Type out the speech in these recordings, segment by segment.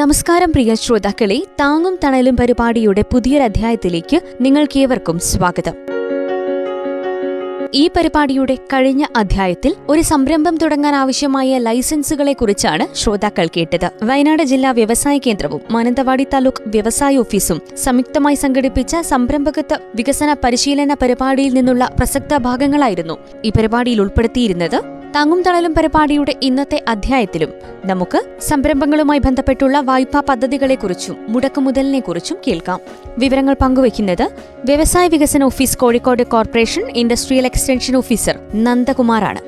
നമസ്കാരം പ്രിയ ശ്രോതാക്കളെ താങ്ങും തണലും പരിപാടിയുടെ പുതിയൊരധ്യായത്തിലേക്ക് നിങ്ങൾക്കേവർക്കും സ്വാഗതം. ഈ പരിപാടിയുടെ കഴിഞ്ഞ അധ്യായത്തിൽ ഒരു സംരംഭം തുടങ്ങാൻ ആവശ്യമായ ലൈസൻസുകളെ കുറിച്ചാണ് ശ്രോതാക്കൾ കേട്ടത്. വയനാട് ജില്ലാ വ്യവസായ കേന്ദ്രവും മാനന്തവാടി താലൂക്ക് വ്യവസായ ഓഫീസും സംയുക്തമായി സംഘടിപ്പിച്ച സംരംഭകത്വ വികസന പരിശീലന പരിപാടിയിൽ നിന്നുള്ള പ്രസക്ത ഭാഗങ്ങളായിരുന്നു. ഈ പരിപാടിയിൽ ഉൾപ്പെടുത്തിയിരുന്നത് താങ്ങും തണലും പരിപാടിയുടെ ഇന്നത്തെ അധ്യായത്തിലും നമുക്ക് സംരംഭങ്ങളുമായി ബന്ധപ്പെട്ടുള്ള വായ്പാ പദ്ധതികളെക്കുറിച്ചും മുടക്കുമുതലിനെക്കുറിച്ചും കേൾക്കാം. വിവരങ്ങൾ പങ്കുവയ്ക്കുന്നത് വ്യവസായ വികസന office Kozhikode corporation industrial extension officer നന്ദകുമാറാണ്.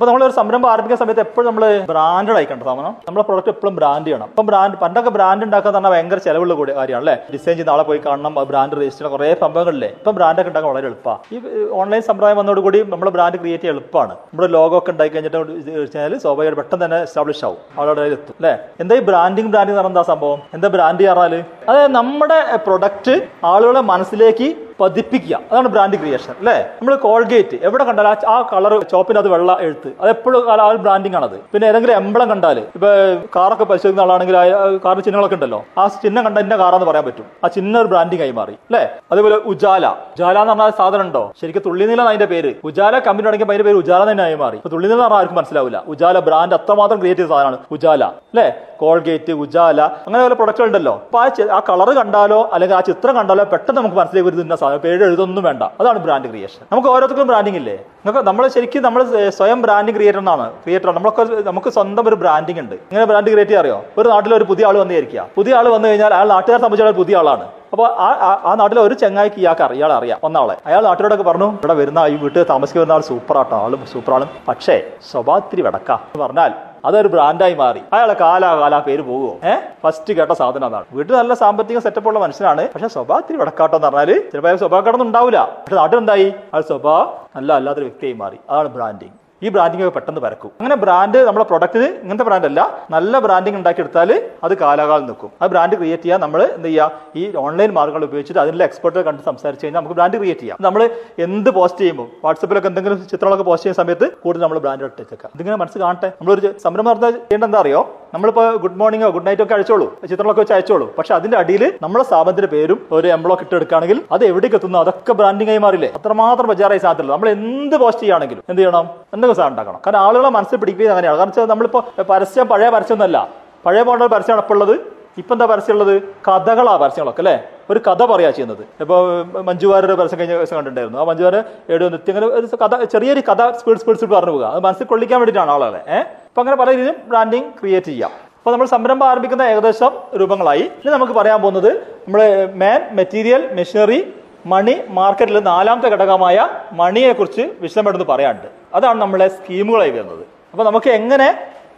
അപ്പോൾ ഒരു സംരംഭം ആരംഭിക്കുന്ന സമയത്ത് എപ്പോഴും നമ്മൾ ബ്രാൻഡഡ് ആയിക്കണ്ട സാധനം? നമ്മുടെ പ്രോഡക്റ്റ് എപ്പോഴും ബ്രാൻഡ് ചെയ്യണം. അപ്പം ബ്രാൻഡ് പണ്ടൊക്കെ ബ്രാൻഡ് ഉണ്ടാക്കാൻ തന്നെ ഭയങ്കര ചിലവുള്ള കൂടി കാര്യമാണ് അല്ലേ ഡിസൈൻ ചെയ്ത് ആളെ പോയി കാണണം ബ്രാൻഡ് രജിസ്റ്റർ കുറേ സംഭവങ്ങളില്ലേ? ഇപ്പം ബ്രാൻഡൊക്കെ ഉണ്ടാക്കാൻ വളരെ എളുപ്പമാണ് ഈ ഓൺലൈൻ സമ്പ്രദായം വന്നതോടുകൂടി നമ്മൾ ബ്രാൻഡ് ക്രിയേറ്റ് ചെയ്യാൻ എളുപ്പമാണ് നമ്മുടെ ലോഗോ ഒക്കെ ഉണ്ടാക്കി കഴിഞ്ഞിട്ട് കഴിഞ്ഞാൽ സ്വാഭാവികമായിട്ട് പെട്ടെന്ന് തന്നെ എസ്റ്റാബ്ലിഷ് ആവും. അവിടെ എത്തും അല്ലേ? എന്താ ഈ ബ്രാൻഡിങ് ബ്രാൻഡിങ് എന്ന് എന്താ സംഭവം? എന്താ ബ്രാൻഡ് ചെയ്യാറാൽ? അതായത് നമ്മുടെ പ്രൊഡക്റ്റ് ആളുകളെ മനസ്സിലേക്ക് പതിപ്പിക്കുക. അതാണ് ബ്രാൻഡ് ക്രിയേഷൻ അല്ലേ? നമ്മൾ കോൾഗേറ്റ് എവിടെ കണ്ടാലും ആ- കളർ ചോപ്പിന് വെള്ള എഴുത്ത്. അത് എപ്പോഴും ആ ബ്രാൻഡിങ് ആണത്. പിന്നെ ഏതെങ്കിലും എംബ്ലം കണ്ടാൽ ഇപ്പൊ കാറൊക്കെ പരിശോധിക്കുന്ന ആളാണെങ്കിൽ കാറിന് ചിഹ്നങ്ങളൊക്കെ ഉണ്ടല്ലോ. ആ ചിഹ്നം കണ്ട എന്റെ കാറാന്ന് പറയാൻ പറ്റും. ആ ചിഹ്നം ഒരു ബ്രാൻഡിങ് ആയി മാറി അല്ലേ? അതുപോലെ ഉജാല. ഉജാല എന്ന് പറഞ്ഞാൽ സാധനം ഉണ്ടോ? ശരിക്കും തുള്ളിനീല അതിന്റെ പേര്. ഉജാല കമ്പനി തുടങ്ങിയപ്പോൾ അതിന്റെ പേര് ഉജാല തന്നെ ആയി മാറി തുള്ളിനീല ആർക്കും മനസ്സിലാവില്ല. ഉജാല ബ്രാൻഡ് അത്രമാത്രം ക്രിയേറ്റ് ചെയ്ത സാധനമാണ് ഉജാല അല്ലേ? കോൾഗേറ്റ് ഉജാല അങ്ങനെ പല പ്രൊഡക്റ്റുകൾ ഉണ്ടല്ലോ. അപ്പൊ ആ ആ കളർ കണ്ടാലോ അല്ലെങ്കിൽ ആ ചിത്രം കണ്ടാലോ പെട്ടെന്ന് നമുക്ക് മനസ്സിലേക്ക് വരുന്ന സാധനം. പേര് എഴുതൊന്നും വേണ്ട. അതാണ് ബ്രാൻഡ് ക്രിയേഷൻ നമുക്ക് ഓരോരുത്തർക്കും ബ്രാൻഡിംഗ് ഇല്ലേ? നമുക്ക് നമ്മൾ ശരിക്കും നമ്മൾ സ്വയം ബ്രാൻഡിംഗ് ക്രിയേറ്റർ എന്നാണ്. ക്രിയേറ്റർ നമ്മളൊക്കെ നമുക്ക് സ്വന്തം ഒരു ബ്രാൻഡിംഗ് ഉണ്ട്. ഇങ്ങനെ ബ്രാൻഡ് ക്രിയേറ്റ് ചെയ്യാറിയോ? ഒരു നാട്ടിൽ ഒരു പുതിയ ആൾ വന്നിരിക്കുക. പുതിയ ആൾ വന്നു കഴിഞ്ഞാൽ അയാൾ നാട്ടുകാരെ സംബന്ധിച്ചാൽ പുതിയ ആളാണ്. അപ്പോൾ ആ ആ- നാട്ടിലെ ഒരു ചെങ്ങായിക്ക് ഇയാൾക്ക് അറിയാം ഇയാൾ അറിയാം. ഒന്നാളെ. അയാൾ നാട്ടിലോടൊക്കെ പറഞ്ഞു ഇവിടെ വരുന്ന ഈ വീട്ടിൽ താമസിക്കുന്ന ആൾ സൂപ്പർ ആട്ടോ. ആളും സൂപ്പർ ആളും. പക്ഷേ സ്വഭാവത്തിരി വടക്ക. എന്ന് പറഞ്ഞാൽ അതൊരു ബ്രാൻഡായി മാറി. അയാളെ കാലാ കാലാ പേര് പോകുമോ ഏഹ് ഫസ്റ്റ് കേട്ട സാധനം അതാണ്. വീട്ടിൽ നല്ല സാമ്പത്തിക സെറ്റപ്പ് ഉള്ള മനുഷ്യനാണ്. പക്ഷെ സ്വഭാവത്തിന് വടക്കാട്ടം എന്ന് പറഞ്ഞാൽ ചിലപ്പോൾ സ്വഭാവ സ്വഭാവം കടന്നും ഉണ്ടാവില്ല പക്ഷെ നാട്ടിലെന്തായി? അയാൾ സ്വഭാവം നല്ല അല്ലാത്തൊരു വ്യക്തിയായി മാറി. അതാണ് ബ്രാൻഡിങ് ഈ ബ്രാൻഡിംഗ് ഒക്കെ പെട്ടെന്ന് പരക്കും. അങ്ങനെ ബ്രാൻഡ് നമ്മുടെ പ്രൊഡക്റ്റിന് ഇങ്ങനത്തെ ബ്രാൻഡ് അല്ല നല്ല ബ്രാൻഡിംഗ് ഉണ്ടാക്കിയെടുത്താൽ അത് കാലാകാലം നിൽക്കും. ആ ബ്രാൻഡ് ക്രിയേറ്റ് ചെയ്യാൻ നമ്മൾ എന്ത് ചെയ്യുക ഈ ഓൺലൈൻ മാർഗങ്ങൾ ഉപയോഗിച്ചിട്ട് അതിനുള്ള എക്സ്പെർട്ട് കണ്ട് സംസാരിച്ച് കഴിഞ്ഞാൽ നമുക്ക് ബ്രാൻഡ് ക്രിയേറ്റ് ചെയ്യാം. നമ്മൾ എന്ത് പോസ്റ്റ് ചെയ്യുമ്പോൾ വാട്സപ്പിലൊക്കെ എന്തെങ്കിലും ചിത്രങ്ങളൊക്കെ പോസ്റ്റ് ചെയ്യുന്ന സമയത്ത് കൂടുതൽ നമ്മൾ ബ്രാൻഡ് ഇട്ടേക്കാം ഇതിങ്ങനെ മനസ്സ് കാണട്ടെ. നമ്മളൊരു സംരംഭം ചെയ്യേണ്ട എന്താ അറിയോ? നമ്മളിപ്പോൾ ഗുഡ് മോർണിംഗോ ഗുഡ് നൈറ്റ് ഒക്കെ അയച്ചോളൂ. ചിത്രങ്ങളൊക്കെ വെച്ച് അയച്ചോളൂ. പക്ഷെ അതിന്റെ അടിയിൽ നമ്മുടെ സ്ഥാപനത്തിന്റെ പേരും ഒരു എംബ്ലോക്ക് ഇട്ടെടുക്കുകയാണെങ്കിൽ അത് എവിടേക്ക് എത്തുന്നു? അതൊക്കെ ബ്രാൻഡിംഗ് ആയി മാറില്ലേ? അത്രമാത്രം ബജാറായി സാധ്യതയുള്ളൂ. നമ്മൾ എന്ത് പോസ്റ്റ് ചെയ്യുകയാണെങ്കിലും എന്ത് ചെയ്യണം? സാധനം ഉണ്ടാക്കണം. കാരണം ആളുകളെ മനസ്സിൽ പിടിക്കുകയും അങ്ങനെയാണ്. കാരണം വെച്ചാൽ നമ്മളിപ്പോൾ പരസ്യം പഴയ പരസ്യമൊന്നുമല്ല. പഴയ മോഡൽ പരസ്യമാണ് ഇപ്പോൾ ഉള്ളത്. ഇപ്പം എന്താ പരസ്യമുള്ളത് കഥകളാണ് പരസ്യങ്ങളൊക്കെ അല്ലേ? ഒരു കഥ പറയാ ചെയ്യുന്നത്. ഇപ്പോൾ മഞ്ജുവാരുടെ പരസ്യം കഴിഞ്ഞ ദിവസം കണ്ടിട്ടുണ്ടായിരുന്നു. ആ ഏഴ് നിത്യം ഇങ്ങനെ ഒരു കഥ ചെറിയൊരു കഥ സ്പീഡ് സ്പീഡ് സ്പീഡ് പറഞ്ഞു പോകുക അത് മനസ്സിൽ കൊള്ളിക്കാൻ വേണ്ടിയിട്ടാണ് ആളുകളെ. ഏഹ് അപ്പം അങ്ങനെ പല രീതിയിലും ബ്രാൻഡിങ് ക്രിയേറ്റ് ചെയ്യാം. അപ്പോൾ നമ്മൾ സംരംഭം ആരംഭിക്കുന്ന ഏകദേശം രൂപങ്ങളായി. ഇനി നമുക്ക് പറയാൻ പോകുന്നത് നമ്മൾ മാൻ മെറ്റീരിയൽ മെഷീനറി മണി മാർക്കറ്റിലെ നാലാമത്തെ ഘടകമായ മണിയെക്കുറിച്ച് വിശദമായിട്ടൊന്ന് പറയാനുണ്ട്. അതാണ് നമ്മളെ സ്കീമുകളായി വരുന്നത്. അപ്പോൾ നമുക്ക് എങ്ങനെ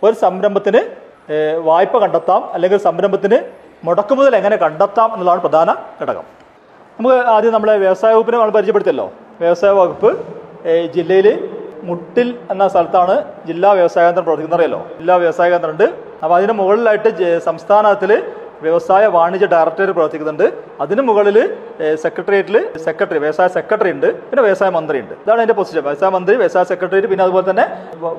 ഒരു സംരംഭത്തിന് വായ്പ കണ്ടെത്താം അല്ലെങ്കിൽ സംരംഭത്തിന് മുടക്കുമുതൽ എങ്ങനെ കണ്ടെത്താം എന്നുള്ളതാണ് പ്രധാന ഘടകം. നമുക്ക് ആദ്യം നമ്മളെ വ്യവസായ വകുപ്പിനെ നമ്മൾ പരിചയപ്പെടുത്തല്ലോ വ്യവസായ വകുപ്പ് ജില്ലയിൽ മുട്ടിൽ എന്ന സ്ഥലത്താണ് ജില്ലാ വ്യവസായ കേന്ദ്രം പ്രവർത്തിക്കുന്നത് അറിയാലോ ജില്ലാ വ്യവസായ കേന്ദ്രം ഉണ്ട് അപ്പോൾ അതിന് മുകളിലായിട്ട് സംസ്ഥാനത്തിൽ വ്യവസായ വാണിജ്യ ഡയറക്ടറേറ്റ് പ്രവർത്തിക്കുന്നുണ്ട്. അതിന് മുകളിൽ സെക്രട്ടേറിയറ്റിൽ സെക്രട്ടറി വ്യവസായ സെക്രട്ടറി ഉണ്ട് പിന്നെ വ്യവസായ മന്ത്രി ഉണ്ട് ഇതാണ് അതിന്റെ പൊസിഷൻ വ്യവസായ മന്ത്രി വ്യവസായ സെക്രട്ടേറിയറ്റ് പിന്നെ അതുപോലെ തന്നെ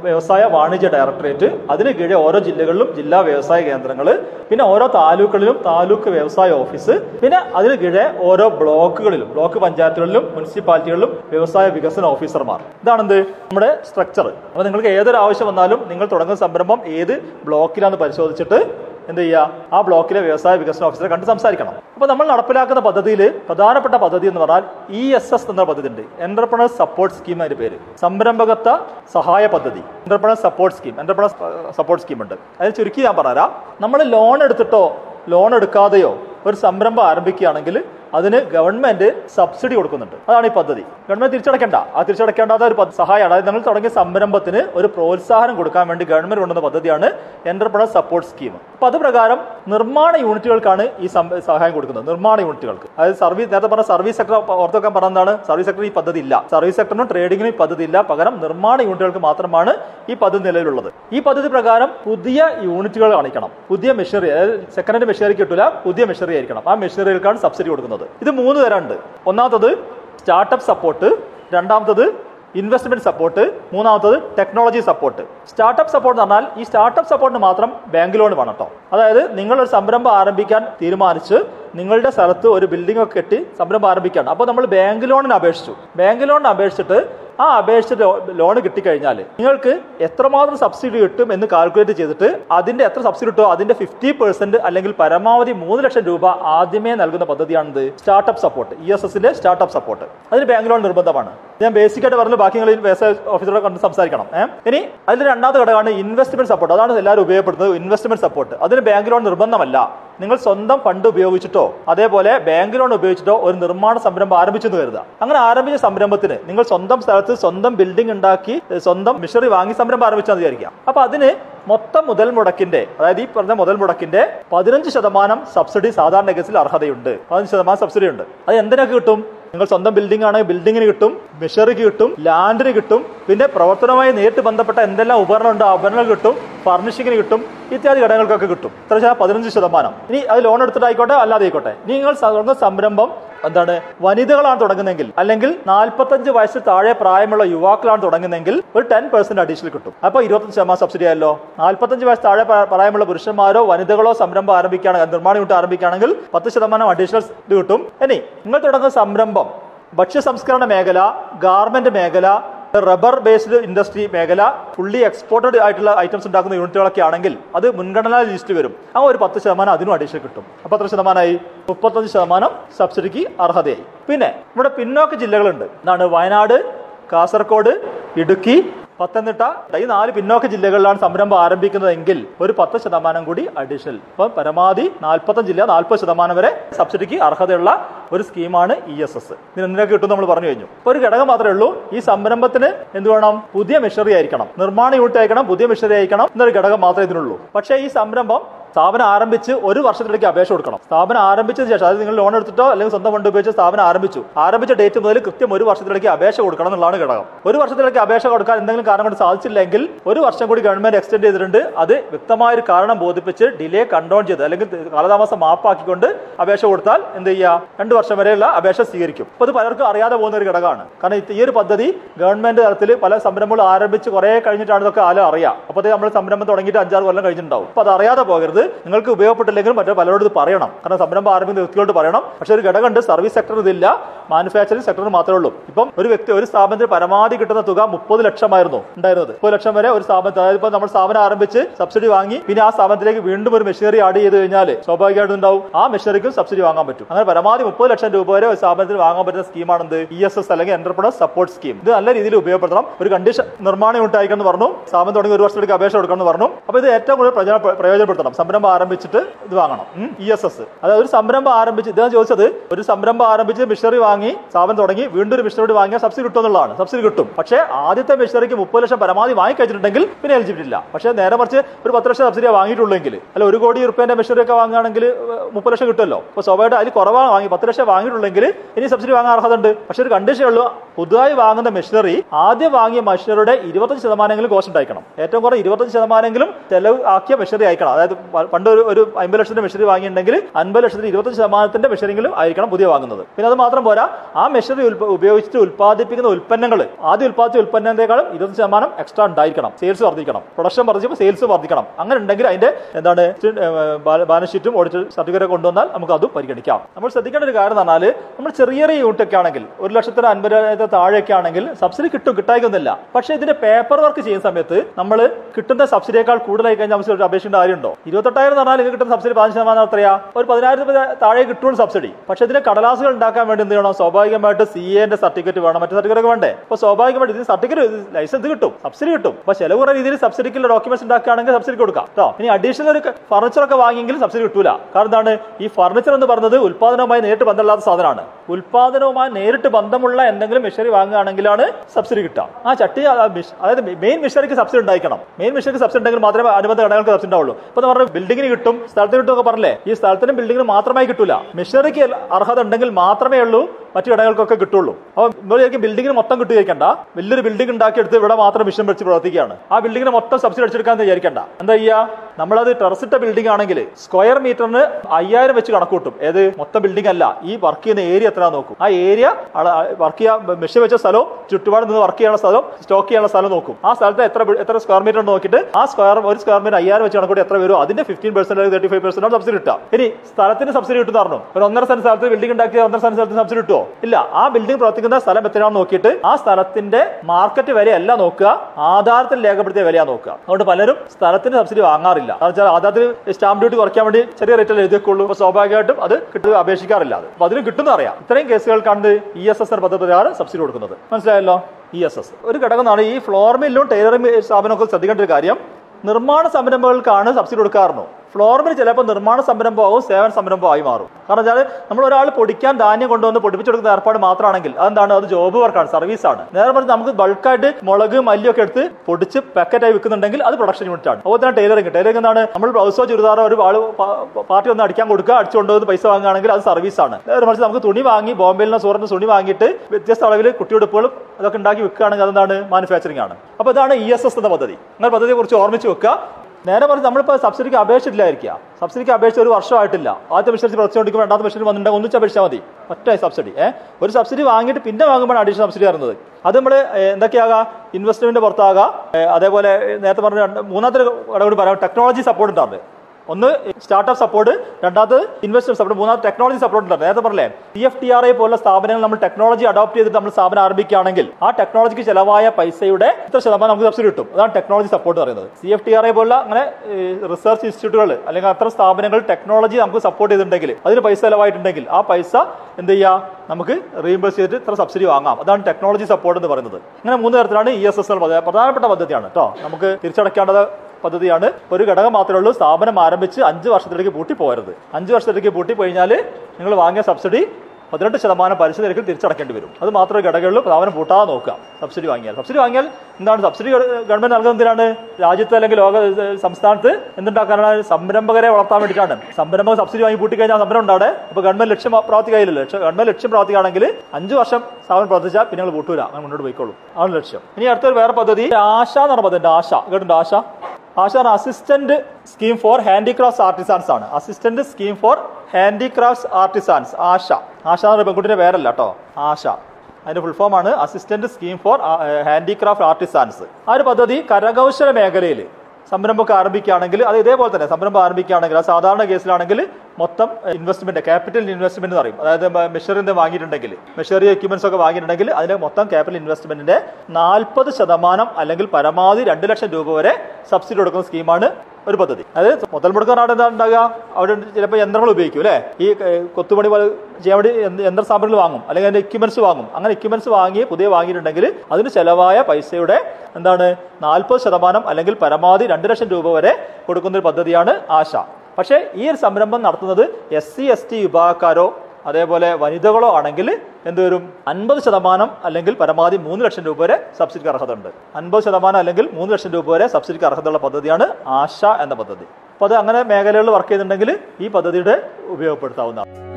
വ്യവസായ വാണിജ്യ ഡയറക്ടറേറ്റ് അതിന് കീഴെ ഓരോ ജില്ലകളിലും ജില്ലാ വ്യവസായ കേന്ദ്രങ്ങൾ പിന്നെ ഓരോ താലൂക്കുകളിലും താലൂക്ക് വ്യവസായ ഓഫീസ് പിന്നെ അതിന് കീഴെ ഓരോ ബ്ലോക്കുകളിലും ബ്ലോക്ക് പഞ്ചായത്തുകളിലും മുനിസിപ്പാലിറ്റികളിലും വ്യവസായ വികസന ഓഫീസർമാർ. ഇതാണെന്ത്? നമ്മുടെ സ്ട്രക്ചർ അപ്പോൾ നിങ്ങൾക്ക് ഏതൊരു ആവശ്യം വന്നാലും നിങ്ങൾ തുടങ്ങുന്ന സംരംഭം ഏത് ബ്ലോക്കിലാണെന്ന് പരിശോധിച്ചിട്ട് എന്ത് ചെയ്യുക? ആ ബ്ലോക്കിലെ വ്യവസായ വികസന ഓഫീസറെ കണ്ട് സംസാരിക്കണം. അപ്പോൾ നമ്മൾ നടപ്പിലാക്കുന്ന പദ്ധതിയിൽ പ്രധാനപ്പെട്ട പദ്ധതി എന്ന് പറഞ്ഞാൽ ഇ എസ് എസ് എന്ന പദ്ധതി ഉണ്ട്. എന്റർപ്രണർ സപ്പോർട്ട് സ്കീം അതിന്റെ പേര്. സംരംഭകത്വ സഹായ പദ്ധതി. Entrepreneur support scheme entrepreneur support scheme ഉണ്ട്. അതിൽ ചുരുക്കി ഞാൻ പറഞ്ഞുതരാം. നമ്മൾ ലോൺ എടുത്തിട്ടോ ലോൺ എടുക്കാതെയോ ഒരു സംരംഭം ആരംഭിക്കുകയാണെങ്കിൽ അതിന് ഗവൺമെന്റ് സബ്സിഡി കൊടുക്കുന്നുണ്ട്. അതാണ് ഈ പദ്ധതി. ഗവൺമെന്റ് തിരിച്ചടക്കേണ്ട ആ തിരിച്ചടക്കേണ്ടാത്ത ഒരു സഹായം സഹായമാണ്. അതായത് നിങ്ങൾ തുടങ്ങിയ സംരംഭത്തിന് ഒരു പ്രോത്സാഹനം കൊടുക്കാൻ വേണ്ടി ഗവൺമെന്റ് കൊണ്ടുവന്ന പദ്ധതിയാണ് എന്റർപ്രണർ സപ്പോർട്ട് സ്കീം അപ്പൊ അത് പ്രകാരം നിർമ്മാണ യൂണിറ്റുകൾക്കാണ് ഈ സഹായം കൊടുക്കുന്നത്. നിർമ്മാണ യൂണിറ്റുകൾക്ക്. അതായത് സർവീസ് നേരത്തെ പറഞ്ഞ സർവീസ് സെക്ടർ ഓർത്ത് പറഞ്ഞതാണ് സർവീസ് സെക്ടർ ഈ പദ്ധതി ഇല്ല. സർവീസ് സെക്ടറിനും ട്രേഡിങ്ങിനും ഈ പദ്ധതി ഇല്ല. പകരം നിർമ്മാണ യൂണിറ്റുകൾക്ക് മാത്രമാണ് ഈ പദ്ധതി നിലവിലുള്ളത്. ഈ പദ്ധതി പ്രകാരം പുതിയ യൂണിറ്റുകൾ കാണിക്കണം പുതിയ മെഷീനറി അതായത് സെക്കൻഡ് മെഷീനറി കിട്ടില്ല പുതിയ മെഷീനറി ആയിരിക്കണം. ആ മെഷീനറികൾക്കാണ് സബ്സിഡി കൊടുക്കുന്നത്. ഇത് മൂന്ന് തരമുണ്ട് ഒന്നാമത്തത് സ്റ്റാർട്ടപ്പ് സപ്പോർട്ട് രണ്ടാമത്തത് ഇൻവെസ്റ്റ്മെന്റ് സപ്പോർട്ട് മൂന്നാമത്തത് ടെക്നോളജി സപ്പോർട്ട് സ്റ്റാർട്ടപ്പ് സപ്പോർട്ട് എന്ന് പറഞ്ഞാൽ ഈ സ്റ്റാർട്ടപ്പ് സപ്പോർട്ടിന് മാത്രം ബാങ്ക് ലോൺ വേണം കേട്ടോ അതായത് നിങ്ങൾ ഒരു സംരംഭം ആരംഭിക്കാൻ തീരുമാനിച്ച് നിങ്ങളുടെ സ്ഥലത്ത് ഒരു ബിൽഡിംഗ് ഒക്കെ കെട്ടി സംരംഭം ആരംഭിക്കുകയാണ് അപ്പോൾ നമ്മൾ ബാങ്ക് ലോണിന് അപേക്ഷിച്ചു. ബാങ്ക് ലോണിന് അപേക്ഷിച്ചിട്ട് ആ അപേക്ഷിച്ചിട്ട് ലോൺ കിട്ടിക്കഴിഞ്ഞാൽ നിങ്ങൾക്ക് എത്രമാത്രം സബ്സിഡി കിട്ടും എന്ന് കാൽക്കുലേറ്റ് ചെയ്തിട്ട് അതിന്റെ എത്ര സബ്സിഡി കിട്ടുമോ അതിന്റെ ഫിഫ്റ്റി പെർസെന്റ് അല്ലെങ്കിൽ പരമാവധി മൂന്ന് ലക്ഷം രൂപ ആദ്യമേ നൽകുന്ന പദ്ധതിയാണിത്. സ്റ്റാർട്ടപ്പ് സപ്പോർട്ട് ഇ എസ് എസിന്റെ സ്റ്റാർട്ടപ്പ് സപ്പോർട്ട് അതിന് ബാങ്ക് ലോൺ നിർബന്ധമാണ്. ഞാൻ ബേസിക് ആയിട്ട് പറഞ്ഞു ബാക്കി നിങ്ങൾ വ്യവസായ ഓഫീസറോട് കണ്ട് സംസാരിക്കണം. ഇനി അതിൽ രണ്ടാമത്തെ ഘടകമാണ് ഇൻവെസ്റ്റ്മെന്റ് സപ്പോർട്ട് അതാണ് എല്ലാവരും ഉപയോഗപ്പെടുന്നത് ഇൻവെസ്റ്റ്മെന്റ് സപ്പോർട്ട് അതിന് ബാങ്ക് ലോൺ നിർബന്ധമല്ല. നിങ്ങൾ സ്വന്തം ഫണ്ട് ഉപയോഗിച്ചിട്ടോ അതേപോലെ ബാങ്ക് ലോൺ ഉപയോഗിച്ചിട്ടോ ഒരു നിർമ്മാണ സംരംഭം ആരംഭിച്ചെന്ന് കരുതുക. അങ്ങനെ ആരംഭിച്ച സംരംഭത്തിന് നിങ്ങൾ സ്വന്തം സ്ഥലത്ത് സ്വന്തം ബിൽഡിംഗ് ഉണ്ടാക്കി സ്വന്തം മിഷറി വാങ്ങി സംരംഭം ആരംഭിച്ചാൽ വിചാരിക്കാം അപ്പൊ അതിന് മൊത്തം മുതൽ മുടക്കിന്റെ അതായത് ഈ പറഞ്ഞ മുതൽ മുടക്കിന്റെ പതിനഞ്ച് ശതമാനം സബ്സിഡി സാധാരണ കേസിൽ അർഹതയുണ്ട്. പതിനഞ്ച് ശതമാനം സബ്സിഡി ഉണ്ട്. അത് എന്തിനൊക്കെ കിട്ടും? നിങ്ങൾ സ്വന്തം ബിൽഡിംഗ് ആണെങ്കിൽ ബിൽഡിങ്ങിന് കിട്ടും മെഷറിക്ക് കിട്ടും ലാൻഡിന് കിട്ടും പിന്നെ പ്രവർത്തനവുമായി നേരിട്ട് ബന്ധപ്പെട്ട എന്തെല്ലാം ഉപകരണം ഉണ്ടോ ആ ഉപകരണങ്ങൾ കിട്ടും ഫർണിഷിങ്ങിന് കിട്ടും ഇത്യാദി ഘടകങ്ങൾക്കൊക്കെ കിട്ടും. എത്ര ശതമാനം. ശതമാനം ഇനി അത് ലോൺ എടുത്തിട്ടായിക്കോട്ടെ അല്ലാതെ ആയിക്കോട്ടെ നിങ്ങൾ സംരംഭം എന്താണ് വനിതകളാണ് തുടങ്ങുന്നതെങ്കിൽ അല്ലെങ്കിൽ നാൽപ്പത്തഞ്ച് വയസ്സ് താഴെ പ്രായമുള്ള യുവാക്കളാണ് തുടങ്ങുന്നതെങ്കിൽ ഒരു ടെൻ പെർസെന്റ് അഡീഷണൽ കിട്ടും. അപ്പൊ ഇരുപത്തഞ്ച് ശതമാനം സബ്സിഡി ആയല്ലോ? നാൽപ്പത്തഞ്ച് വയസ്സ് താഴെ പ്രായമുള്ള പുരുഷന്മാരോ വനിതകളോ സംരംഭം ആരംഭിക്കുകയാണെങ്കിൽ നിർമ്മാണ യൂണിറ്റ് ആരംഭിക്കുകയാണെങ്കിൽ പത്ത് ശതമാനം അഡീഷണൽ ഇത് കിട്ടും. ഇനി നിങ്ങൾ തുടങ്ങുന്ന സംരംഭം ഭക്ഷ്യ സംസ്കരണ മേഖല ഗാർമെന്റ് മേഖല റബ്ബർ ബേസ്ഡ് ഇൻഡസ്ട്രി മേഖല ഫുള്ളി എക്സ്പോർട്ടഡ് ആയിട്ടുള്ള ഐറ്റംസ് ഉണ്ടാക്കുന്ന യൂണിറ്റുകളൊക്കെ ആണെങ്കിൽ അത് മുൻഗണനാ ലിസ്റ്റ് വരും. ആ ഒരു പത്ത് ശതമാനം അതിനും അഡീഷണൽ കിട്ടും. അപ്പൊ എത്ര ശതമാനമായി? മുപ്പത്തഞ്ച് ശതമാനം സബ്സിഡിക്ക് അർഹതയായി. പിന്നെ നമ്മുടെ പിന്നോക്ക ജില്ലകളുണ്ട്. എന്താണ് വയനാട് കാസർഗോഡ് ഇടുക്കി പത്തനംതിട്ട ഈ നാല് പിന്നോക്ക ജില്ലകളിലാണ് സംരംഭം ആരംഭിക്കുന്നതെങ്കിൽ ഒരു പത്ത് ശതമാനം കൂടി അഡീഷണൽ ഇപ്പം പരമാവധി നാൽപ്പത്തഞ്ച് ജില്ല നാൽപ്പത് ശതമാനം വരെ സബ്സിഡിക്ക് അർഹതയുള്ള ഒരു സ്കീമാണ് ഇ എസ് എസ് ഇതിന് എന്തിനൊക്കെ കിട്ടും നമ്മൾ പറഞ്ഞു കഴിഞ്ഞു. ഇപ്പൊ ഒരു ഘടകം മാത്രമേ ഉള്ളൂ. ഈ സംരംഭത്തിന് എന്ത് വേണം? പുതിയ മെഷറി ആയിരിക്കണം. നിർമ്മാണ യൂണിറ്റ് ആയിരിക്കണം പുതിയ മെഷറി ആയിരിക്കണം എന്നൊരു ഘടകം മാത്രമേ ഇതിനുള്ളൂ. പക്ഷേ ഈ സംരംഭം സ്ഥാപനം ആരംഭിച്ച് ഒരു വർഷത്തിലേക്ക് അപേക്ഷ കൊടുക്കണം. സ്ഥാപനം ആരംഭിച്ചതിന് ശേഷം അതായത് നിങ്ങൾ ലോൺ എടുത്തിട്ടോ അല്ലെങ്കിൽ സ്വന്തം ഫണ്ട് ഉപയോഗിച്ച് സ്ഥാപനം ആരംഭിച്ചു. ആരംഭിച്ച ഡേറ്റ് മുതൽ കൃത്യം ഒരു വർഷത്തിലേക്ക് അപേക്ഷ കൊടുക്കണം എന്നുള്ളതാണ് ഘടകം. ഒരു വർഷത്തിലേക്ക് അപേക്ഷ കൊടുക്കാൻ എന്തെങ്കിലും കാരണം കൊണ്ട് സാധിച്ചില്ലെങ്കിൽ ഒരു വർഷം കൂടി ഗവൺമെന്റ് എക്സ്റ്റെൻഡ് ചെയ്തിട്ടുണ്ട്. അത് വ്യക്തമായ ഒരു കാരണം ബോധിപ്പിച്ച് ഡിലേ കൺട്രോൾ ചെയ്ത് അല്ലെങ്കിൽ കാലതാമസം മാപ്പാക്കിക്കൊണ്ട് അപേക്ഷ കൊടുത്താൽ എന്ത് ചെയ്യുക? രണ്ട് വർഷം വരെയുള്ള അപേക്ഷ സ്വീകരിക്കും. അപ്പൊ അത് പലർക്കും അറിയാതെ പോകുന്ന ഒരു ഘടകമാണ്. കാരണം ഇത് ഈ ഒരു പദ്ധതി ഗവൺമെന്റ് തലത്തിൽ പല സംരംഭങ്ങളും ആരംഭിച്ച് കുറെ കഴിഞ്ഞിട്ടാണ് ഇതൊക്കെ ആലും അറിയാം. അപ്പോൾ നമ്മൾ സംരംഭം തുടങ്ങിയിട്ട് അഞ്ചാറ് കൊല്ലം കഴിഞ്ഞിട്ടുണ്ടാവും. അപ്പൊ അത് അറിയാതെ പോകരുത്. നിങ്ങൾക്ക് ഉപയോഗപ്പെട്ടില്ലെങ്കിലും മറ്റേ പലരോട് ഇത് പറയണം. കാരണം സംരംഭം ആരംഭിക്കുന്ന വ്യക്തികളോട് പറയണം. പക്ഷെ ഒരു ഘടകമുണ്ട് സർവീസ് സെക്ടർ ഇതില്ല. മാനുഫാക്ചറിംഗ് സെക്ടറിന് മാത്രമേ ഉള്ളൂ. ഇപ്പം ഒരു വ്യക്തി ഒരു സ്ഥാപനത്തിന് പരമാവധി കിട്ടുന്ന തുക മുപ്പത് ലക്ഷമായിരുന്നു ഉണ്ടായിരുന്നത്. മുപ്പത് ലക്ഷം വരെ ഒരു സ്ഥാപനത്തിൽ അതായത് ഇപ്പൊ നമ്മൾ സ്ഥാപനം ആരംഭിച്ച് സബ്സിഡി വാങ്ങി പിന്നെ ആ സ്ഥാപനത്തിലേക്ക് വീണ്ടും ഒരു മെഷീനറി ആഡ് ചെയ്ത് കഴിഞ്ഞാൽ സ്വാഭാവികമായിട്ടും ഉണ്ടാവും ആ മെഷീനറിക്കും സബ്സിഡി വാങ്ങാൻ പറ്റും. അങ്ങനെ പരമാവധി മുപ്പത് ലക്ഷം രൂപ വരെ ഒരു സ്ഥാപനത്തിന് വാങ്ങാൻ പറ്റുന്ന സ്കീമാണെന്ത്? ഇ എസ് എസ് അല്ലെങ്കിൽ എന്റർപ്രണർ സപ്പോർട്ട് സ്കീം ഇത് നല്ല രീതിയിൽ ഉപയോഗപ്പെടുത്തണം. ഒരു കണ്ടീഷൻ നിർമ്മാണം ഉണ്ടായിരിക്കണം എന്ന് പറഞ്ഞു. സ്ഥാപനം തുടങ്ങി ഒരു വർഷത്തേക്ക് അപേക്ഷ കൊടുക്കണം എന്ന് പറഞ്ഞു. അപ്പൊ ഇത് ഏറ്റവും കൂടുതൽ പ്രയോജനപ്പെടുത്തണം. സംരംഭം ആരംഭിച്ചിട്ട് ഇത് വാങ്ങണം. ഇ എസ് എസ് അതായത് ഒരു സംരംഭം ആരംഭിച്ച് ഇദ്ദേഹം ചോദിച്ചത് ഒരു സംരംഭം ആരംഭിച്ച് മിഷനറി വാങ്ങി സ്ഥാപനം തുടങ്ങി വീണ്ടും ഒരു മിഷനറി വാങ്ങിയാൽ സബ്സിഡി കിട്ടും എന്നുള്ളതാണ്. സബ്സിഡി കിട്ടും. പക്ഷേ ആദ്യത്തെ മിഷനറിക്ക് മുപ്പത് ലക്ഷം പരമാവധി വാങ്ങി കഴിച്ചിട്ടുണ്ടെങ്കിൽ പിന്നെ എലിജിബിലിറ്റി ഇല്ല. പക്ഷേ നേരെ മറിച്ച് ഒരു പത്ത് ലക്ഷം സബ്സിഡി വാങ്ങിയിട്ടുള്ളെങ്കിൽ അല്ല ഒരു കോടി റുപ്യന്റെ മിഷനറി ഒക്കെ വാങ്ങുകയാണെങ്കിൽ മുപ്പത് ലക്ഷം കിട്ടുമല്ലോ. അപ്പോൾ സ്വാഭാവികമായിട്ട് അതിൽ കുറവാണ് വാങ്ങി പത്ത് ലക്ഷം വാങ്ങിയിട്ടുണ്ടെങ്കിൽ ഇനി സബ്സിഡി വാങ്ങാൻ അർഹത ഉണ്ട് പക്ഷേ ഒരു കണ്ടീഷനേ ഉള്ളൂ പുതുതായി വാങ്ങുന്ന മെഷീനറി ആദ്യം വാങ്ങിയ മെഷീനറിയുടെ ഇരുപത്തഞ്ച് ശതമാനമെങ്കിലും കോസ്റ്റ് ഉണ്ടായിരിക്കണം. ഏറ്റവും കുറവ് ഇരുപത്തഞ്ച് ശതമാനമെങ്കിലും ചെലവ് ആക്കിയ മെഷീനറി ആയിരിക്കണം. അതായത് പണ്ട് ഒരു ഒരു അമ്പത് ലക്ഷത്തിന്റെ മെഷീനറി വാങ്ങിയിട്ടുണ്ടെങ്കിൽ അൻപത് ലക്ഷത്തിന് ഇരുപത്തഞ്ച് ശതമാനത്തിന്റെ മെഷീനെങ്കിലും ആയിരിക്കണം പുതിയ വാങ്ങുന്നത്. പിന്നെ അത് മാത്രം പോരാ ആ മെഷീനറി ഉപയോഗിച്ചിട്ട് ഉൽപ്പാദിപ്പിക്കുന്ന ഉൽപ്പന്നങ്ങൾ ആദ്യം ഉൽപ്പാദിച്ച ഉൽപ്പന്നത്തെക്കാളും ഇരുപത്തഞ്ച് ശതമാനം എക്സ്ട്രാ ഉണ്ടായിരിക്കണം. സെയിൽസ് വർദ്ധിക്കണം. പ്രൊഡക്ഷൻ വർദ്ധിച്ചപ്പോൾ സെയിൽസ് വർദ്ധിക്കണം. അങ്ങനെ ഉണ്ടെങ്കിൽ അതിന്റെ എന്താണ് ബാലൻസ് ഷീറ്റും ഓഡിറ്റ് സർട്ടിഫിക്കറ്റ് കൊണ്ടുവന്നാൽ നമുക്ക് അതും പരിഗണിക്കാം. നമ്മൾ ശ്രദ്ധിക്കേണ്ട ഒരു കാര്യം എന്ന് പറഞ്ഞാൽ നമ്മൾ ചെറിയ ചെറിയ യൂണിറ്റ് ഒക്കെ ആണെങ്കിൽ ഒരു ലക്ഷത്തിന് അൻപതിനായിരത്തിന് ലക്ഷത്തിന്റെ താഴെയൊക്കെ ആണെങ്കിൽ സബ്സിഡി കിട്ടും കിട്ടായിക്കൊന്നുമില്ല. പക്ഷേ ഇതിന്റെ പേപ്പർ വർക്ക് ചെയ്യുന്ന സമയത്ത് നമ്മൾ കിട്ടുന്ന സബ്സിഡിയേക്കാൾ കൂടുതലായി കഴിഞ്ഞാൽ നമുക്ക് അപേക്ഷിക്കേണ്ട കാര്യമുണ്ടോ? ഇരുപത്തെട്ടായിരം എന്ന് പറഞ്ഞാൽ നിങ്ങൾക്ക് കിട്ടുന്ന സബ്സിഡി പതിനഞ്ച് ശതമാനം എത്രയാ? ഒരു പതിനായിരം രൂപ താഴെ കിട്ടും സബ്സിഡി പക്ഷേ ഇതിന്റെ കടലാസുകൾ ഉണ്ടാക്കാൻ വേണ്ടി എന്ത് ചെയ്യണം? സ്വാഭാവികമായിട്ട് സി എന്റെ സർട്ടിഫിക്കറ്റ് വേണം. മറ്റു സർട്ടിഫിക്കറ്റ് വേണ്ടേ? അപ്പോൾ സ്വാഭാവികമായിട്ട് ഇത് സർട്ടിഫിക്കറ്റ് ലൈസൻസ് കിട്ടും സബ്സിഡി കിട്ടും. അപ്പൊ ചിലവ് കുറേ രീതിയിൽ സബ്സിഡിക്കുള്ള ഡോക്യുമെന്റ്സ് ഉണ്ടാക്കുകയാണെങ്കിൽ സബ്സിഡി കൊടുക്കാം. കേട്ടോ ഇനി അഡീഷണൽ ഒരു ഫർണിച്ചർ ഒക്കെ വാങ്ങിയെങ്കിൽ സബ്സിഡി കിട്ടൂല. കാരണം എന്താണ്? ഈ ഫർണിച്ചർ എന്ന് പറയുന്നത് ഉൽപാദനവുമായി നേരിട്ട് ബന്ധമില്ലാത്ത സാധനമാണ്. ഉൽപാദനവുമായി നേരിട്ട് ബന്ധമുള്ള എന്തെങ്കിലും മിഷനറി വാങ്ങുകയാണെങ്കിലാണ് സബ്സിഡി കിട്ടുക. ആ ചട്ടി അതായത് മെയിൻ മിഷനറിക്ക് സബ്സിഡി ഉണ്ടായിരിക്കണം. മെയിൻ മിഷനറിക്ക് സബ്സിഡി ഉണ്ടെങ്കിൽ മാത്രമേ അനുബന്ധ ഘടകങ്ങൾക്ക് സബ്സിഡി ഉണ്ടാവുള്ളൂ. നമ്മൾ പറഞ്ഞ ബിൽഡിങ്ങിന് കിട്ടും സ്ഥലത്തിന് കിട്ടും ഒക്കെ പറഞ്ഞില്ലേ? ഈ സ്ഥലത്തിനും ബിൽഡിങ്ങിന് മാത്രമായി കിട്ടില്ല മിഷനറിക്ക് അർഹത ഉണ്ടെങ്കിൽ മാത്രമേ ഉള്ളൂ മറ്റു ഘടകങ്ങൾക്കൊക്കെ കിട്ടുള്ളൂ. അപ്പോൾ ഇവർക്ക് ബിൽഡിങ്ങിന് മൊത്തം കിട്ടുകയിക്കണ്ട വലിയൊരു ബിൽഡിംഗ് ഉണ്ടാക്കിയെടുത്ത് ഇവിടെ മാത്രം മിഷൻ വെച്ച് പ്രവർത്തിക്കുകയാണ്. ആ ബിൽഡിങ്ങിന് മൊത്തം സബ്സിഡി അടിച്ചെടുക്കാൻ വിചാരിക്കണ്ട. എന്താ ചെയ്യുക നമ്മളത് ടെറസിട്ട ബിൽഡിംഗ് ആണെങ്കിൽ സ്ക്വയർ മീറ്ററിന് അയ്യായിരം വെച്ച് കണക്ക് കൂട്ടും. ഏത്? മൊത്തം ബിൽഡിംഗ് അല്ല. ഈ വർക്ക് ചെയ്യുന്ന ഏരിയ എത്ര നോക്കും. ആ ഏരിയ വർക്ക് ചെയ്യാൻ മെഷീൻ വെച്ച സ്ഥലവും ചുറ്റുപാട് നിന്ന് വർക്ക് ചെയ്യാനുള്ള സ്ഥലം സ്റ്റോക്ക് ചെയ്യാനുള്ള സ്ഥലം നോക്കും. ആ സ്ഥലത്ത് എത്ര എത്ര സ്ക്വയർ മീറ്റർ നോക്കിയിട്ട് ആ സ്ക്വയർ ഒരു സ്ക്വയർ മീറ്റർ അയ്യായിരം വെച്ച് കണക്കൂട്ടി എത്ര വരും? അതിന്റെ fifteen percent thirty five percent subsidy കിട്ടാം ഇനി സ്ഥലത്തിന് സബ്സിഡി കിട്ടുന്ന പറഞ്ഞു. ഒരു ഒന്നര സെന്റ് സ്ഥലത്ത് ബിൽഡിംഗ് ഉണ്ടാക്കിയ ഒന്നര സെന്റ് സ്ഥലത്ത് സബ്സിഡി കിട്ടുമോ ഇല്ല. ആ ബിൽഡിംഗ് പ്രവർത്തിക്കുന്ന സ്ഥലം എത്രയാണെന്ന് നോക്കിയിട്ട് ആ സ്ഥലത്തിന്റെ മാർക്കറ്റ് വിലയല്ല നോക്കുക. ആധാരത്തിൽ രേഖപ്പെടുത്തിയ വിലയാണ് നോക്കുക. അതുകൊണ്ട് പലരും സ്ഥലത്തിന് സബ്സിഡി വാങ്ങാറില്ല. കാരണം വെച്ചാൽ അതിന് സ്റ്റാമ്പ് ഡ്യൂട്ടി കുറയ്ക്കാൻ വേണ്ടി ചെറിയ റേറ്റിൽ എഴുതിയൊക്കെയുള്ളൂ അപ്പോൾ സ്വാഭാവികമായിട്ടും അത് കിട്ടുക അപേക്ഷിക്കാറില്ല. അത് അതിന് കിട്ടുന്ന അറിയാം. ഇത്രയും കേസുകൾക്കാണ് ഇ എസ് എസ് പ്രകാരം സബ്സിഡി കൊടുക്കുന്നത്. മനസ്സിലായല്ലോ? ഇ എസ് എസ് ഒരു ഘടകമാണ് ഈ ഫ്ലോർ മില്ലും ടൈലറിംഗ് സ്ഥാപനമൊക്കെ ശ്രദ്ധിക്കേണ്ട ഒരു കാര്യം. നിർമ്മാണ സംരംഭങ്ങൾക്കാണ് സബ്സിഡി കൊടുക്കാറുണ്ട് ഫ്ലോർ ചിലപ്പോൾ നിർമ്മാണ സംരംഭമാവും സേവന സംരംഭമായി മാറും. കാരണം വെച്ചാൽ നമ്മൾ ഒരാൾ പൊടിക്കാൻ ധാന്യം കൊണ്ടുവന്ന് പൊടിപ്പിച്ചു പൊടിപ്പിച്ചെടുക്കുന്ന ഏർപ്പാട് മാത്രമാണെങ്കിൽ അതെന്താണ്? അത് ജോബ് വർക്കാണ് സർവീസാണ് നേരെ പറഞ്ഞ് നമുക്ക് ബൾക്കായിട്ട് മുളക് മല്ലിയൊക്കെ എടുത്ത് പൊടിച്ച് പാക്കറ്റായി വിൽക്കുന്നുണ്ടെങ്കിൽ അത് പ്രൊഡക്ഷൻ യൂണിറ്റ് ആണ്. അതുപോലെ തന്നെ ടൈലറിംഗ് ടൈലറിംഗ് എന്താണ്? നമ്മൾ ബ്ലൗസോ ചുരിദാറോ ഒരു ആൾ പാർട്ടി ഒന്ന് അടിക്കാൻ കൊടുക്കുക അടിച്ചു കൊണ്ടുവന്ന് പൈസ വാങ്ങുകയാണെങ്കിൽ അത് സർവീസാണ് നേരെ മറിച്ച് നമുക്ക് തുണി വാങ്ങി ബോംബെയിൽ നിന്ന് സൂറിന് തുണി വാങ്ങിയിട്ട് വ്യത്യസ്ത അളവിൽ കുട്ടിയുടുപ്പുകളും അതൊക്കെ ഉണ്ടാക്കി വിൽക്കുകയാണെങ്കിൽ അതെന്താണ്? മാനുഫാക്ചറിംഗ് ആണ്. അപ്പോൾ ഇതാണ് ഇ എസ് എസ് എന്ന പദ്ധതി. നിങ്ങൾ പദ്ധതിയെ കുറിച്ച് ഓർമ്മിച്ച് വെക്കുക. നേരെ പറഞ്ഞ് നമ്മളിപ്പോൾ സബ്സിഡിക്ക് അപേക്ഷിച്ചില്ലായിരിക്കുക സബ്സിഡിക്ക് അപേക്ഷ ഒരു വർഷമായിട്ടില്ല. ആദ്യത്തെ മിഷൻ പ്രവർത്തിച്ചുകൊണ്ടിരിക്കുമ്പോൾ രണ്ടാമത്തെ മിഷൻ വന്നിട്ടുണ്ടെങ്കിൽ ഒന്നിച്ച് അപേക്ഷിച്ചാൽ മതി. ഒറ്റ സബ്സിഡി. ഏഹ് ഒരു സബ്സിഡി വാങ്ങിയിട്ട് പിന്നെ വാങ്ങുമ്പോൾ അഡീഷണൽ സബ്സിഡി വരുന്നത്. അത് നമ്മൾ എന്തൊക്കെയാകാം? ഇൻവെസ്റ്റ്മെന്റ് പുറത്താകാം. അതേപോലെ നേരത്തെ പറഞ്ഞ മൂന്നാമത്തെ ഇടപെടി പറയാം. ടെക്നോളജി സപ്പോർട്ട് ഉണ്ടാകുന്നത് ഒന്ന് സ്റ്റാർട്ടപ്പ് സപ്പോർട്ട് രണ്ടാമത് ഇൻവെസ്റ്റർ സപ്പോർട്ട് മൂന്നാമത് ടെക്നോളജി സപ്പോർട്ട് ഉണ്ട് നേരത്തെ പറഞ്ഞേ C F T R I പോലുള്ള സ്ഥാപനങ്ങൾ നമ്മൾ ടെക്നോളജി അഡോപ്റ്റ് ചെയ്തിട്ട് നമ്മൾ സ്ഥാപനം ആരംഭിക്കുകയാണെങ്കിൽ ആ ടെക്നോളജിക്ക് ചെലവായ പൈസയുടെ ഇത്ര ശതമാനം നമുക്ക് സബ്സിഡി കിട്ടും. അതാണ് ടെക്നോളജി സപ്പോർട്ട് പറയുന്നത്. C F T R I പോലുള്ള അങ്ങനെ റിസർച്ച് ഇൻസ്റ്റിറ്റ്യൂട്ടുകൾ അല്ലെങ്കിൽ അത്ര സ്ഥാപനങ്ങൾ ടെക്നോളജി നമുക്ക് സപ്പോർട്ട് ചെയ്തിട്ടുണ്ടെങ്കിൽ അതിന് പൈസ ചെലവായിട്ടുണ്ടെങ്കിൽ ആ പൈസ എന്ത് ചെയ്യുക? നമുക്ക് റീഇംബേഴ്സ് ചെയ്തിട്ട് ഇത്ര സബ്സിഡി വാങ്ങാം. അതാണ് ടെക്നോളജി സപ്പോർട്ട് എന്ന് പറയുന്നത്. ഇങ്ങനെ മൂന്ന് തരത്തിലാണ് ഇ എസ് എസ് പ്രധാനപ്പെട്ട പദ്ധതിയാണ് കേട്ടോ നമുക്ക് തിരിച്ചടക്കേണ്ടത് പദ്ധതിയാണ്. ഒരു ഘടകം മാത്രമേ ഉള്ളൂ. സ്ഥാപനം ആരംഭിച്ച് അഞ്ച് വർഷത്തിലേക്ക് പൂട്ടി പോകരുത്. അഞ്ച് വർഷത്തിലേക്ക് പൂട്ടി കഴിഞ്ഞാൽ നിങ്ങൾ വാങ്ങിയ സബ്സിഡി പതിനെട്ട് ശതമാനം പലിശ നിരക്കിൽ തിരിച്ചടക്കേണ്ടി വരും. അത് മാത്രമേ ഘടകമുള്ളൂ സ്ഥാപനം പൂട്ടാതെ നോക്കുക. സബ്സിഡി വാങ്ങിയാൽ. സബ്സിഡി വാങ്ങിയാൽ എന്താണ്? സബ്സിഡി ഗവൺമെന്റ് നൽകുന്നത് എന്തിനാണ്? രാജ്യത്ത് അല്ലെങ്കിൽ ലോക സംസ്ഥാനത്ത് എന്തുണ്ടാക്കാനാണ്? സംരംഭകരെ വളർത്താൻ വേണ്ടിയിട്ടാണ്. സംരംഭക സബ്സിഡി വാങ്ങി പൂട്ടി കഴിഞ്ഞാൽ സംരംഭം ഉണ്ടാടെ അപ്പൊ ഗവൺമെന്റ് ലക്ഷ്യം പ്രാപ്തി ലക്ഷ്യം ഗവൺമെന്റ് ലക്ഷ്യം പ്രാപ്തിയാണെങ്കിൽ അഞ്ച് വർഷം സ്ഥാപനം പ്രവർത്തിച്ചാൽ പിന്നെ നിങ്ങൾ പൂട്ടൂല. അങ്ങനെ മുന്നോട്ട് പോയിക്കോളൂ. ആണ് ലക്ഷ്യം. ഇനി അടുത്തൊരു വേറെ പദ്ധതി. ആശ എന്ന് പറഞ്ഞ പദ്ധതി ആശ. കേട്ടിട്ടുണ്ട് ASHA? ASHA assistant scheme for handicraft artisans ആണ്. Assistant scheme for handicraft artisans ASHA. ASHA എന്ന് പെൺകുട്ടിന്റെ പേരല്ല കേട്ടോ ആശ. അതിന്റെ ഫുൾ ഫോം ആണ് assistant scheme for handicraft artisans ആ ഒരു പദ്ധതി കരകൗശല മേഖലയിൽ സംരംഭമൊക്കെ ആരംഭിക്കുകയാണെങ്കിൽ അത് ഇതേപോലെ തന്നെ സംരംഭം ആരംഭിക്കുകയാണെങ്കിൽ ആ സാധാരണ കേസിലാണെങ്കിൽ മൊത്തം ഇൻവെസ്റ്റ്മെന്റ് ക്യാപിറ്റൽ ഇൻവെസ്റ്റ്മെന്റ് എന്ന് പറയും. അതായത് മെഷറിന്റെ വാങ്ങിയിട്ടുണ്ടെങ്കിൽ മെഷറി എക്യുപ്മെന്റ്സ് ഒക്കെ വാങ്ങിയിട്ടുണ്ടെങ്കിൽ അതിന് മൊത്തം ക്യാപിറ്റൽ ഇൻവെസ്റ്റ്മെന്റിന്റെ നാൽപ്പത് ശതമാനം അല്ലെങ്കിൽ പരമാവധി രണ്ട് ലക്ഷം രൂപ വരെ സബ്സിഡി കൊടുക്കുന്ന സ്കീമാണ് ഒരു പദ്ധതി. അതായത് മുതൽ മുടക്കാനാണ് എന്താ ഉണ്ടാകുക അവിടെ ചിലപ്പോൾ യന്ത്രങ്ങൾ ഉപയോഗിക്കും അല്ലേ? ഈ കൊത്തുപണി പോലെ ചെയ്യാൻ വേണ്ടി യന്ത്ര സാമഗ്രികൾ വാങ്ങും അല്ലെങ്കിൽ അതിന്റെ എക്യുപ്മെന്റ്സ് വാങ്ങും. അങ്ങനെ എക്യുപ്മെന്റ്സ് വാങ്ങി പുതിയ വാങ്ങിയിട്ടുണ്ടെങ്കിൽ അതിന് ചെലവായ പൈസയുടെ എന്താണ് നാൽപ്പത് ശതമാനം അല്ലെങ്കിൽ പരമാവധി രണ്ട് ലക്ഷം രൂപ വരെ കൊടുക്കുന്ന ഒരു പദ്ധതിയാണ് ആശ. പക്ഷേ ഈ ഒരു സംരംഭം നടത്തുന്നത് എസ് സി എസ് ടി വിഭാഗക്കാരോ അതേപോലെ വനിതകളോ ആണെങ്കിൽ എന്ത് വരും? അൻപത് ശതമാനം അല്ലെങ്കിൽ പരമാവധി മൂന്ന് ലക്ഷം രൂപ വരെ സബ്സിഡിക്ക് അർഹത ഉണ്ട് അൻപത് ശതമാനം അല്ലെങ്കിൽ മൂന്ന് ലക്ഷം രൂപ വരെ സബ്സിഡിക്ക് അർഹതയുള്ള പദ്ധതിയാണ് ആശ എന്ന പദ്ധതി. അപ്പോൾ അത് അങ്ങനെ മേഖലകളിൽ വർക്ക് ചെയ്യുന്നുണ്ടെങ്കിൽ ഈ പദ്ധതിയുടെ ഉപയോഗപ്പെടുത്താവുന്നതാണ്.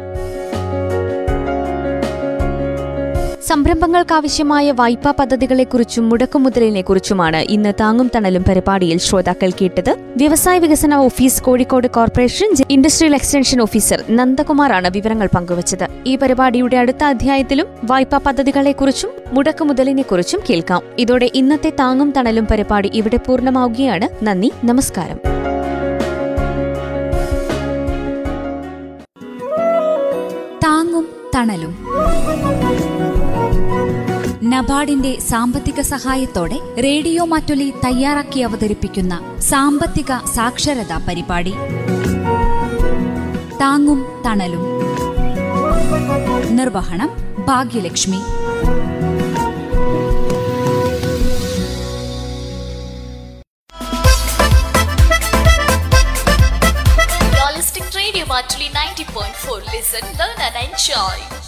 സംരംഭങ്ങൾക്കാവശ്യമായ വായ്പാ പദ്ധതികളെക്കുറിച്ചും മുടക്കുമുതലിനെക്കുറിച്ചുമാണ് ഇന്ന് താങ്ങും തണലും പരിപാടിയിൽ ശ്രോതാക്കൾ കേട്ടത്. വ്യവസായ വികസന office Kozhikode corporation industrial extension officer നന്ദകുമാറാണ് വിവരങ്ങൾ പങ്കുവച്ചത്. ഈ പരിപാടിയുടെ അടുത്ത അധ്യായത്തിലും വായ്പാ പദ്ധതികളെക്കുറിച്ചും മുടക്കുമുതലിനെക്കുറിച്ചും കേൾക്കാം. ഇതോടെ ഇന്നത്തെ താങ്ങും തണലും പരിപാടി ഇവിടെ പൂർണമാവുകയാണ്. നന്ദി നമസ്കാരം. താങ്ങും തണലും. നബാർഡിന്റെ സാമ്പത്തിക സഹായത്തോടെ റേഡിയോ മാറ്റൊലി തയ്യാറാക്കി അവതരിപ്പിക്കുന്ന സാമ്പത്തിക സാക്ഷരതാ പരിപാടി താങ്ങും തണലും നിർവഹണം Bhagyalakshmi to Radio Matuli 90.4. Listen, learn and enjoy.